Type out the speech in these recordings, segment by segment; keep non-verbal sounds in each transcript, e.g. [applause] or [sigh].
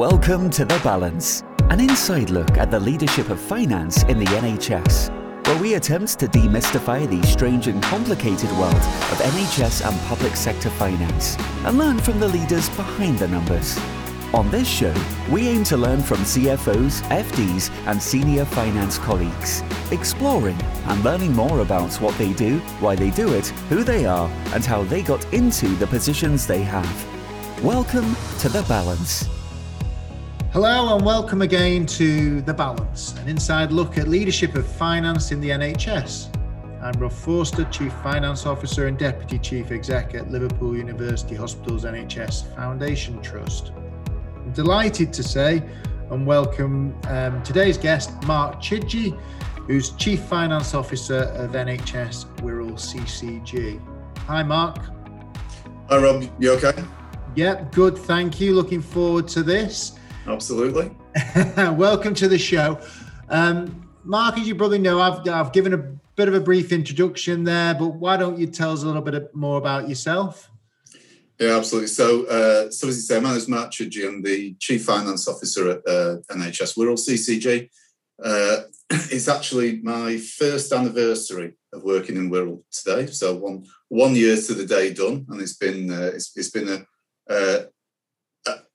Welcome to The Balance, an inside look at the leadership of finance in the NHS, where we attempt to demystify the strange and complicated world of NHS and public sector finance and learn from the leaders behind the numbers. On this show, we aim to learn from CFOs, FDs, and senior finance colleagues, exploring and learning more about what they do, why they do it, who they are, and how they got into the positions they have. Welcome to The Balance. Hello and welcome again to The Balance, an inside look at leadership of finance in the NHS. I'm Rob Forster, Chief Finance Officer and Deputy Chief Exec at Liverpool University Hospitals NHS Foundation Trust. I'm delighted to say and welcome um, today's guest, Mark Chidgey, who's Chief Finance Officer of NHS Wirral CCG. Hi, Mark. Hi, Rob. You okay? Yep, good. Thank you. Looking forward to this. Absolutely. [laughs] Welcome to the show. Um, Mark, as you probably know, I've, I've given a bit of a brief introduction there, but why don't you tell us a little bit more about yourself? Yeah, absolutely. So, uh, so as you say, my name is Mark Chidgey. I'm the Chief Finance Officer at uh, NHS Wirral CCG. Uh, [clears throat] it's actually my first anniversary of working in Wirral today. So one one year to the day done, and it's been uh, it's, it's been a uh,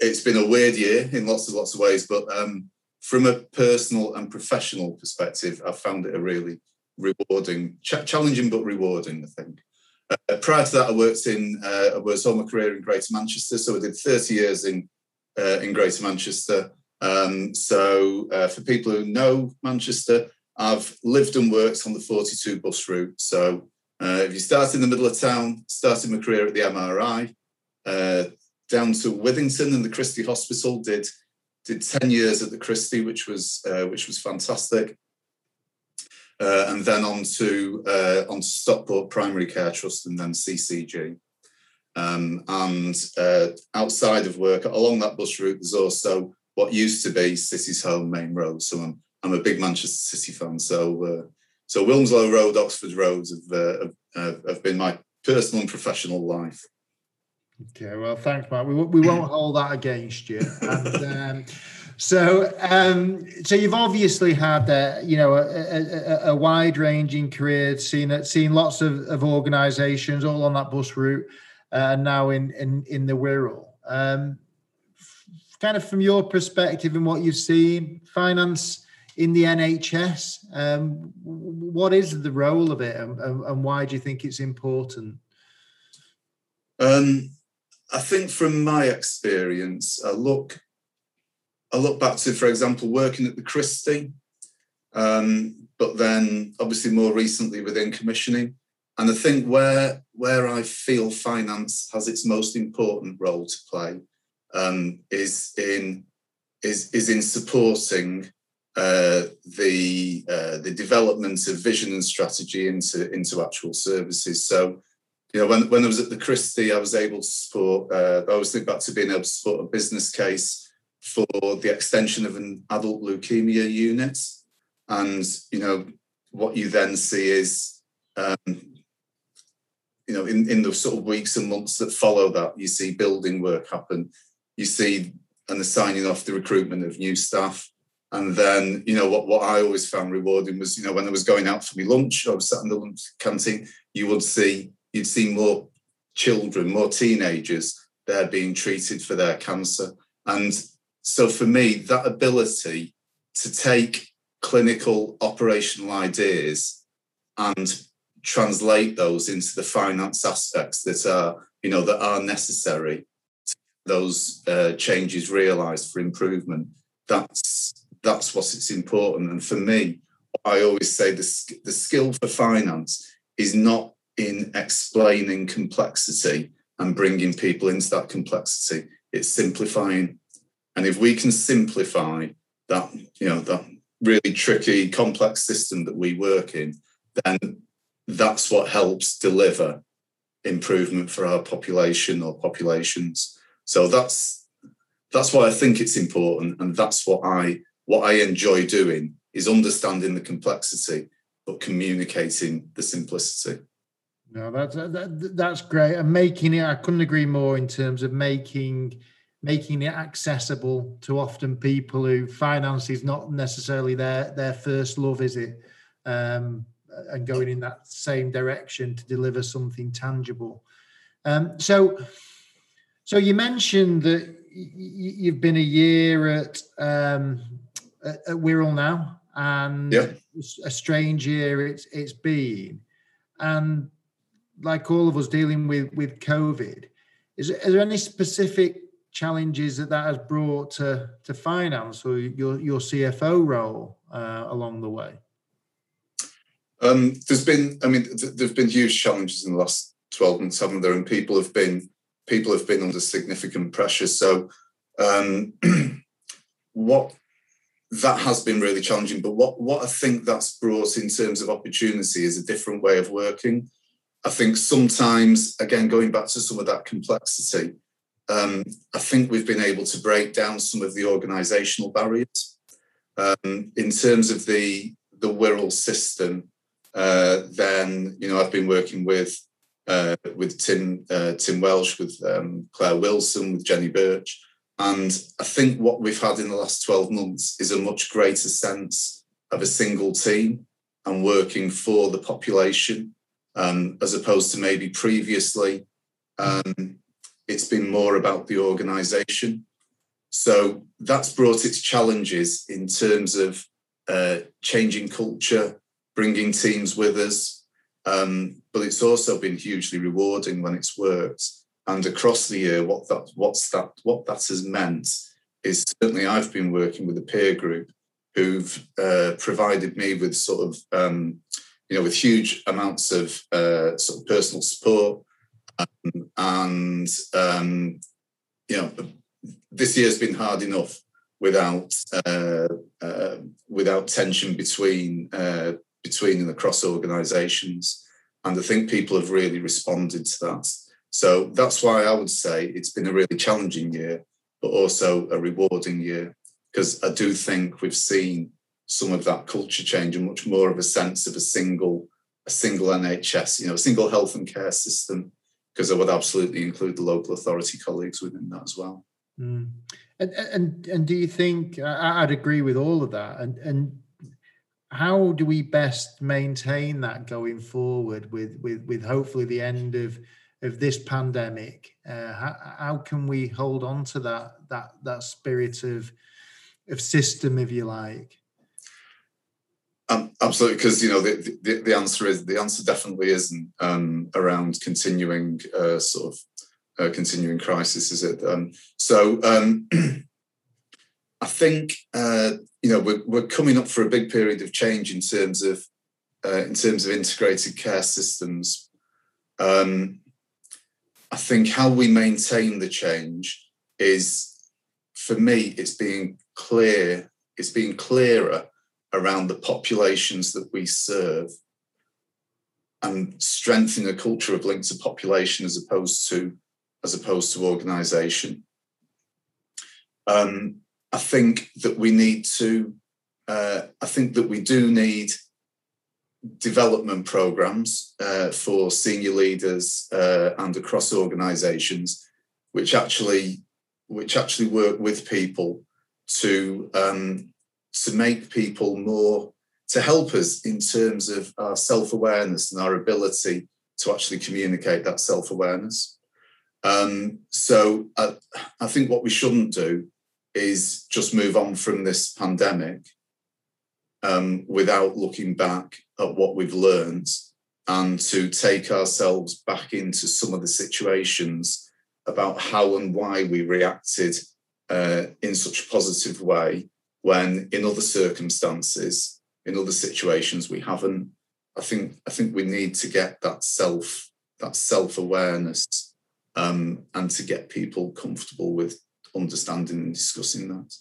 it's been a weird year in lots of lots of ways, but um, from a personal and professional perspective, I've found it a really rewarding, ch- challenging but rewarding. I think. Uh, prior to that, I worked in uh, I worked all my career in Greater Manchester, so I did 30 years in uh, in Greater Manchester. Um, so uh, for people who know Manchester, I've lived and worked on the 42 bus route. So uh, if you start in the middle of town, started my career at the MRI, uh, down to Withington and the Christie Hospital. Did did ten years at the Christie, which was uh, which was fantastic. Uh, and then on to uh, on to Stockport Primary Care Trust and then CCG. Um, and uh, outside of work, along that bus route, there's also what used to be City's Home Maine Road. So I'm I'm a big Manchester City fan. So uh, so Wilmslow Road, Oxford Roads have, uh, have, have been my personal and professional life. Okay, well, thanks, Mark. We, we won't [clears throat] hold that against you. And, um, so, um, so you've obviously had, uh, you know, a, a, a wide-ranging career, seen seen lots of, of organisations all on that bus route, uh, and now in in in the Wirral. Um, kind of from your perspective and what you've seen, finance in the NHS, um, what is the role of it, and, and, why do you think it's important? Um, I think from my experience, I look I look back to, for example, working at the Christie, um, but then obviously more recently within commissioning. And I think where where I feel finance has its most important role to play um, is in is is in supporting uh, the uh, the development of vision and strategy into into actual services. So you know, when, when I was at the Christie, I was able to support, uh, I always think back to being able to support a business case for the extension of an adult leukemia unit. And, you know, what you then see is, um, you know, in, in the sort of weeks and months that follow that, you see building work happen. You see, and the signing off the recruitment of new staff. And then, you know, what, what I always found rewarding was, you know, when I was going out for my lunch, I was sat in the lunch canteen, you would see you'd see more children, more teenagers there being treated for their cancer. And so for me, that ability to take clinical operational ideas and translate those into the finance aspects that are, you know, that are necessary to those uh, changes realized for improvement that's that's what's important and for me i always say the, the skill for finance is not in explaining complexity and bringing people into that complexity. It's simplifying. And if we can simplify that, you know, that really tricky, complex system that we work in, then that's what helps deliver improvement for our population or populations. So that's that's why I think it's important, and that's what I what I enjoy doing is understanding the complexity but communicating the simplicity. No, that's that, that's great, and making it. I couldn't agree more in terms of making making it accessible to often people who finance is not necessarily their their first love, is it? Um, and going in that same direction to deliver something tangible. Um, so, so you mentioned that you've been a year at um, at, Wirral now, and a strange year it's it's been, and like all of us dealing with with COVID, is, is there any specific challenges that that has brought to to finance or your your CFO role uh, along the way? Um, there's been, I mean, th- there've been huge challenges in the last 12 months, haven't there? And people have been people have been under significant pressure. So um, [clears throat] what that has been really challenging. But what what I think that's brought in terms of opportunity is a different way of working. I think sometimes, again, going back to some of that complexity, um, I think we've been able to break down some of the organisational barriers. Um, in terms of the the Wirral system, uh, then you know I've been working with uh, with Tim uh, Tim Welsh, with um, Claire Wilson, with Jenny Birch, and I think what we've had in the last twelve months is a much greater sense of a single team and working for the population, um, as opposed to maybe previously. Um, it's been more about the organisation. So that's brought its challenges in terms of uh, changing culture, bringing teams with us. Um, but it's also been hugely rewarding when it's worked. And across the year, what that what's that what that has meant is certainly I've been working with a peer group who've uh, provided me with sort of um, you know with huge amounts of uh, sort of personal support um, and um, you know this year's been hard enough without uh, uh, without tension between uh, between and across organisations. And I think people have really responded to that. So that's why I would say it's been a really challenging year, but also a rewarding year, because I do think we've seen some of that culture change and much more of a sense of a single, a single NHS, you know, a single health and care system, because I would absolutely include the local authority colleagues within that as well. Mm. And, and and do you think I'd agree with all of that? And and how do we best maintain that going forward with with with hopefully the end of of this pandemic uh, how, how can we hold on to that that that spirit of of system if you like um, absolutely because you know the, the, the answer is the answer definitely isn't um, around continuing uh, sort of uh, continuing crisis is it um, so um, [clears throat] I think uh, you know we're, we're coming up for a big period of change in terms of uh, in terms of integrated care systems. Um, I think how we maintain the change is, for me, it's being clear. It's being clearer around the populations that we serve, and strengthening a culture of link to population as opposed to as opposed to organisation. Um, I think that we need to, uh, I think that we do need development programs uh, for senior leaders uh, and across organizations which actually which actually work with people to um, to make people more to help us in terms of our self-awareness and our ability to actually communicate that self-awareness. Um, so I, I think what we shouldn't do is just move on from this pandemic um, without looking back at what we've learned and to take ourselves back into some of the situations about how and why we reacted uh, in such a positive way when in other circumstances in other situations we haven't i think i think we need to get that self that self-awareness um, and to get people comfortable with understanding and discussing that.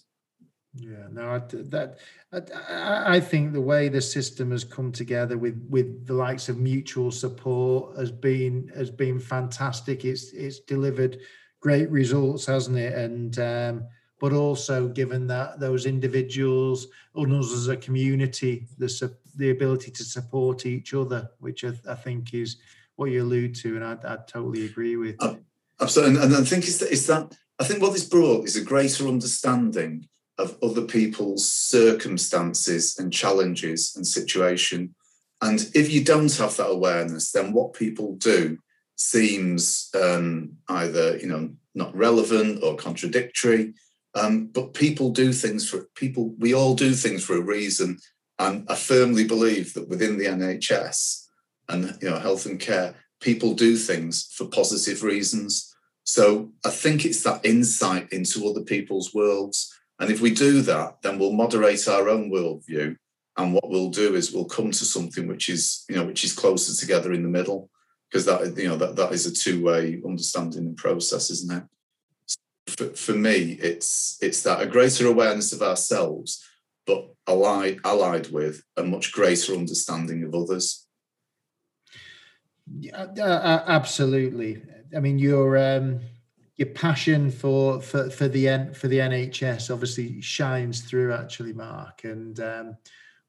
Yeah, no, I, that I, I think the way the system has come together with with the likes of mutual support has been has been fantastic. It's it's delivered great results, hasn't it? And um, but also given that those individuals and us as a community, the the ability to support each other, which I, I think is what you allude to, and I, I totally agree with. Uh, absolutely, and, and I think it's that, it's that I think what this brought is a greater understanding of other people's circumstances and challenges and situation. And if you don't have that awareness, then what people do seems um, either you know not relevant or contradictory. Um, but people do things for people. We all do things for a reason, and I firmly believe that within the NHS and you know health and care, people do things for positive reasons. So I think it's that insight into other people's worlds. And if we do that, then we'll moderate our own worldview. And what we'll do is we'll come to something which is, you know, which is closer together in the middle. Because that, you know, that, that is a two-way understanding and process, isn't it? For, for me, it's it's that a greater awareness of ourselves, but allied allied with a much greater understanding of others. Yeah, uh, uh, absolutely. I mean, your um, your passion for for for the for the NHS obviously shines through, actually, Mark, and um,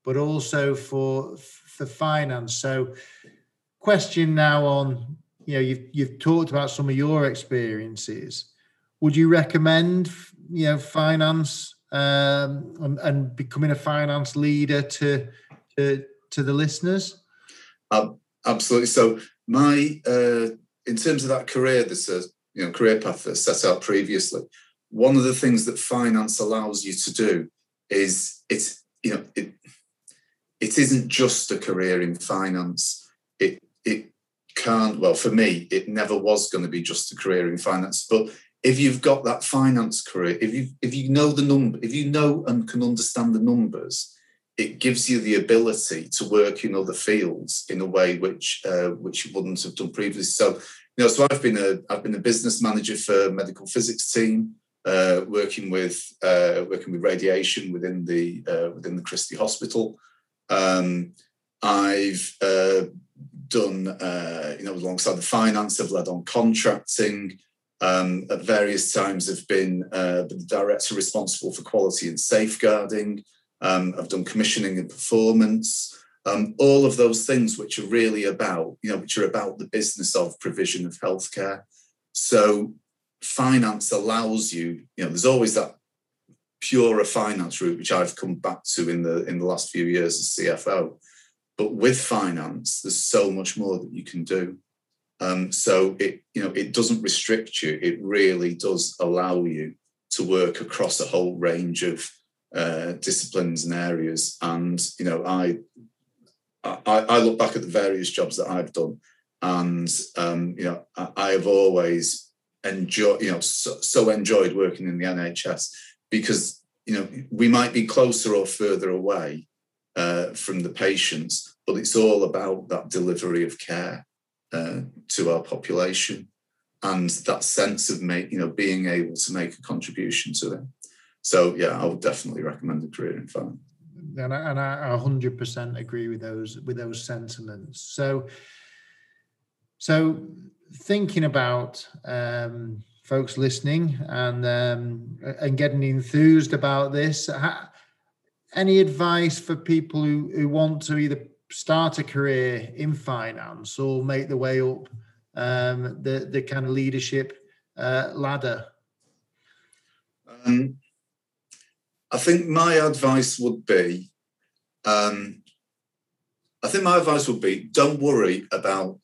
but also for for finance. So, question now on you know you've you've talked about some of your experiences. Would you recommend you know finance um, and, and becoming a finance leader to to to the listeners? Um, absolutely. So my uh, in terms of that career, this uh, you know career path that's set out previously, one of the things that finance allows you to do is it's you know it it isn't just a career in finance. It it can't well for me it never was going to be just a career in finance but if you've got that finance career if you if you know the number if you know and can understand the numbers it gives you the ability to work in other fields in a way which uh, which you wouldn't have done previously. So, you know, so I've been a I've been a business manager for medical physics team, uh, working with uh, working with radiation within the uh, within the Christie Hospital. Um, I've uh, done uh, you know alongside the finance, I've led on contracting. Um, at various times, have been the director responsible for quality and safeguarding. Um, I've done commissioning and performance. Um, all of those things which are really about, you know, which are about the business of provision of healthcare. So finance allows you, you know, there's always that purer finance route, which I've come back to in the in the last few years as CFO. But with finance, there's so much more that you can do. Um, so it, you know, it doesn't restrict you. It really does allow you to work across a whole range of uh, disciplines and areas. And you know, I, I, I look back at the various jobs that I've done, and um, you know, I, I, have always enjoyed, you know, so, so enjoyed working in the NHS because you know we might be closer or further away uh, from the patients, but it's all about that delivery of care uh, to our population and that sense of make, you know, being able to make a contribution to it. So yeah, I would definitely recommend a career in finance. And I, and I 100% agree with those with those sentiments. So, so thinking about um, folks listening and um, and getting enthused about this, any advice for people who, who want to either start a career in finance or make the way up um, the the kind of leadership uh, ladder? Um, I think my advice would be, um, I think my advice would be, don't worry about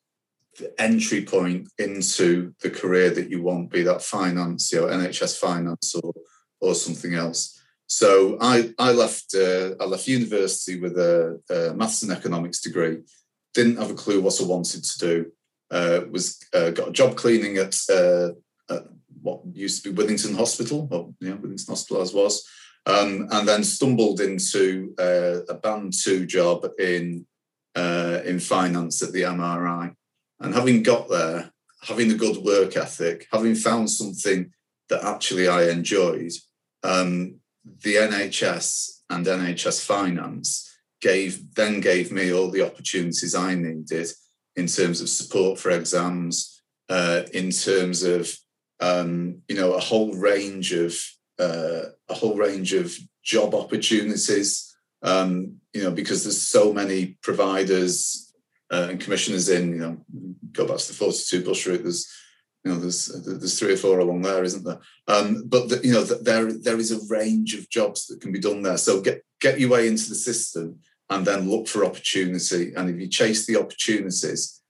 the entry point into the career that you want, be that finance, know, NHS finance or or something else. So I I left uh, I left university with a, a, maths and economics degree. Didn't have a clue what I wanted to do. Uh, was uh, got a job cleaning at, uh, at, what used to be Withington Hospital, or yeah, Withington Hospital as was um, and then stumbled into uh, a band two job in uh, in finance at the MRI. And having got there, having a good work ethic, having found something that actually I enjoyed, um, the NHS and NHS finance gave then gave me all the opportunities I needed in terms of support for exams, uh, in terms of um, you know a whole range of uh, a whole range of job opportunities. Um, you know, because there's so many providers uh, and commissioners in. You know, go back to the 42 bus route. There's You know, there's there's three or four along there, isn't there? Um, but the, you know, the, there there is a range of jobs that can be done there. So get get your way into the system and then look for opportunity. And if you chase the opportunities,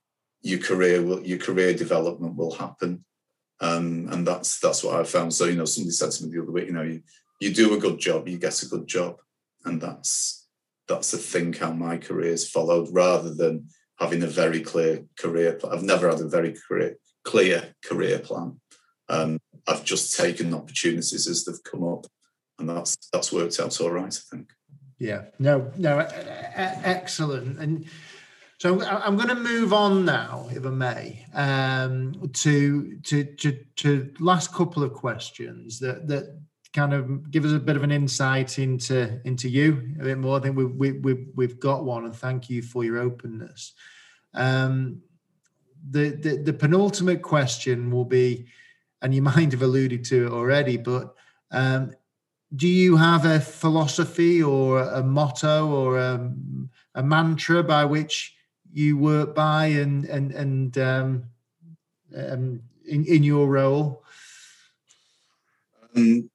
your career will your career development will happen. Um, and that's that's what I found. So you know, somebody said to me the other week, you know, you, you do a good job, you get a good job, and that's that's a thing how my career's followed, rather than having a very clear career. I've never had a very clear clear career plan. Um, I've just taken opportunities as they've come up, and that's that's worked out all right, I think. Yeah, no, no, excellent. And so I'm going to move on now, if I may, um, to, to to to last couple of questions that that kind of give us a bit of an insight into into you a bit more. I think we, we, we, we've got one, and thank you for your openness. Um, the, the the penultimate question will be, and you [laughs] might have alluded to it already, but um, do you have a philosophy or a motto or a, a mantra by which you work by and and and um, um, in in your role? Um,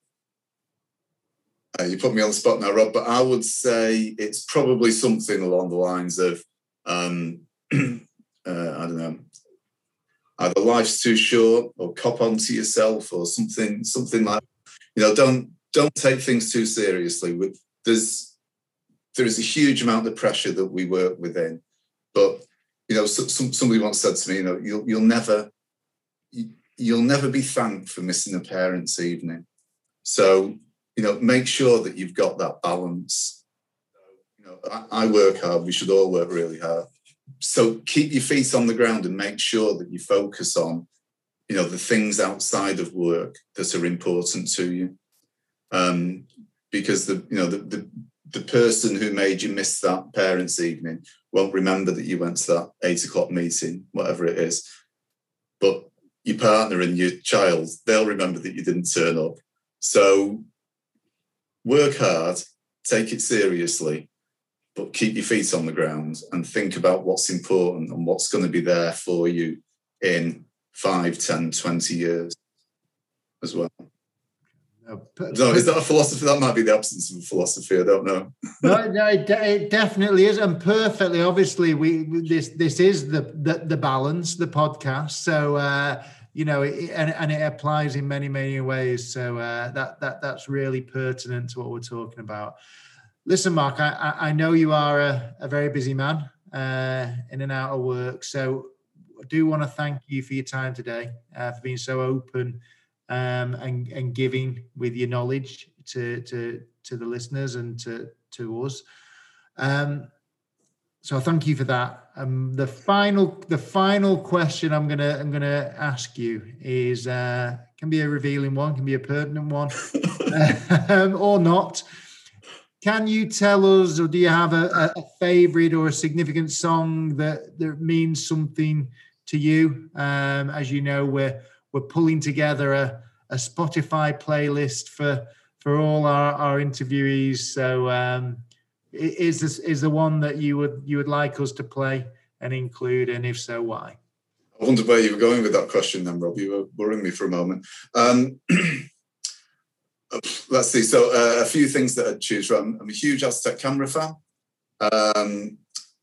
uh, you put me on the spot now, Rob, but I would say it's probably something along the lines of um, [clears throat] uh, I don't know, either life's too short or cop on to yourself or something, something like you know, don't don't take things too seriously. with There's there is a huge amount of pressure that we work within, but you know, some, somebody once said to me, you know, you'll you'll never you'll never be thanked for missing a parent's evening. So you know, make sure that you've got that balance. You know, I, I work hard. We should all work really hard. So keep your feet on the ground and make sure that you focus on, you know, the things outside of work that are important to you um, because the you know the, the the person who made you miss that parents' evening won't remember that you went to that eight o'clock meeting, whatever it is. But your partner and your child, they'll remember that you didn't turn up. So work hard, take it seriously, but keep your feet on the ground and think about what's important and what's going to be there for you in 5, 10, 20 years as well. No, is that a philosophy? That might be the absence of a philosophy. I don't know. [laughs] no, no, it, it, definitely is, and perfectly. Obviously, we this this is the the, the balance, the podcast. So uh, you know, it, and and it applies in many many ways. So uh, that that that's really pertinent to what we're talking about. Listen, Mark, I I know you are a, a very busy man, uh, in and out of work. So I do want to thank you for your time today, uh, for being so open um, and, and giving with your knowledge to, to, to the listeners and to, to us. Um, so thank you for that. Um, the final the final question I'm gonna I'm gonna ask you is uh, can be a revealing one, can be a pertinent one, [laughs] um, or not. Can you tell us, or do you have a, a, favorite or a significant song that that means something to you? Um, as you know, we're we're pulling together a, a Spotify playlist for for all our, our interviewees. So um, is this is the one that you would you would like us to play and include, and if so, why? I wonder where you were going with that question, then, Rob. You were worrying me for a moment. Um, [clears throat] let's see. So, uh, a few things that I'd choose from. I'm a huge Aztec Camera fan. Um,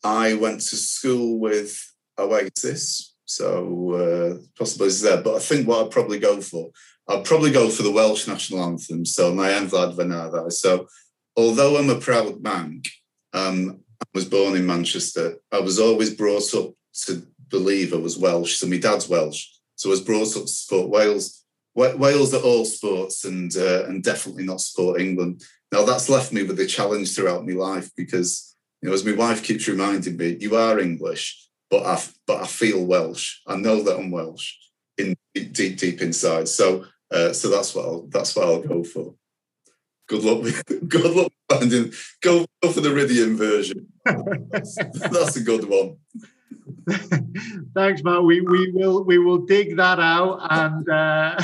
I went to school with Oasis, so uh, possibilities there. But I think what I'd probably go for, I'd probably go for the Welsh national anthem. So my fy Nhadau. So although I'm a proud Manc, um, I was born in Manchester. I was always brought up to believe I was Welsh. So my dad's Welsh. So I was brought up to support Wales. Wales at all sports and uh, and definitely not support England. Now that's left me with a challenge throughout my life because you know as my wife keeps reminding me, you are English, but I but I feel Welsh. I know that I'm Welsh in deep deep inside. So uh, so that's what I'll that's what I'll go for. Good luck with [laughs] good luck finding go, go for the Rhydian version. That's, [laughs] that's a good one. [laughs] Thanks, Matt. We we will we will dig that out and uh,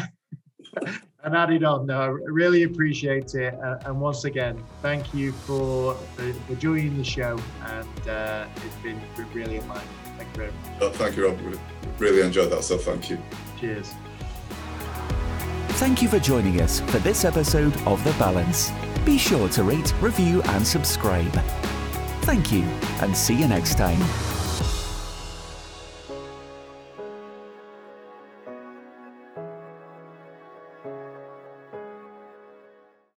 and added on. No, I really appreciate it. Uh, and once again, thank you for, for, for joining the show. And uh, it's been really a Thank you, very much. oh, thank you, Rob. Really enjoyed that, so thank you. Cheers. Thank you for joining us for this episode of The Balance. Be sure to rate, review, and subscribe. Thank you, and see you next time.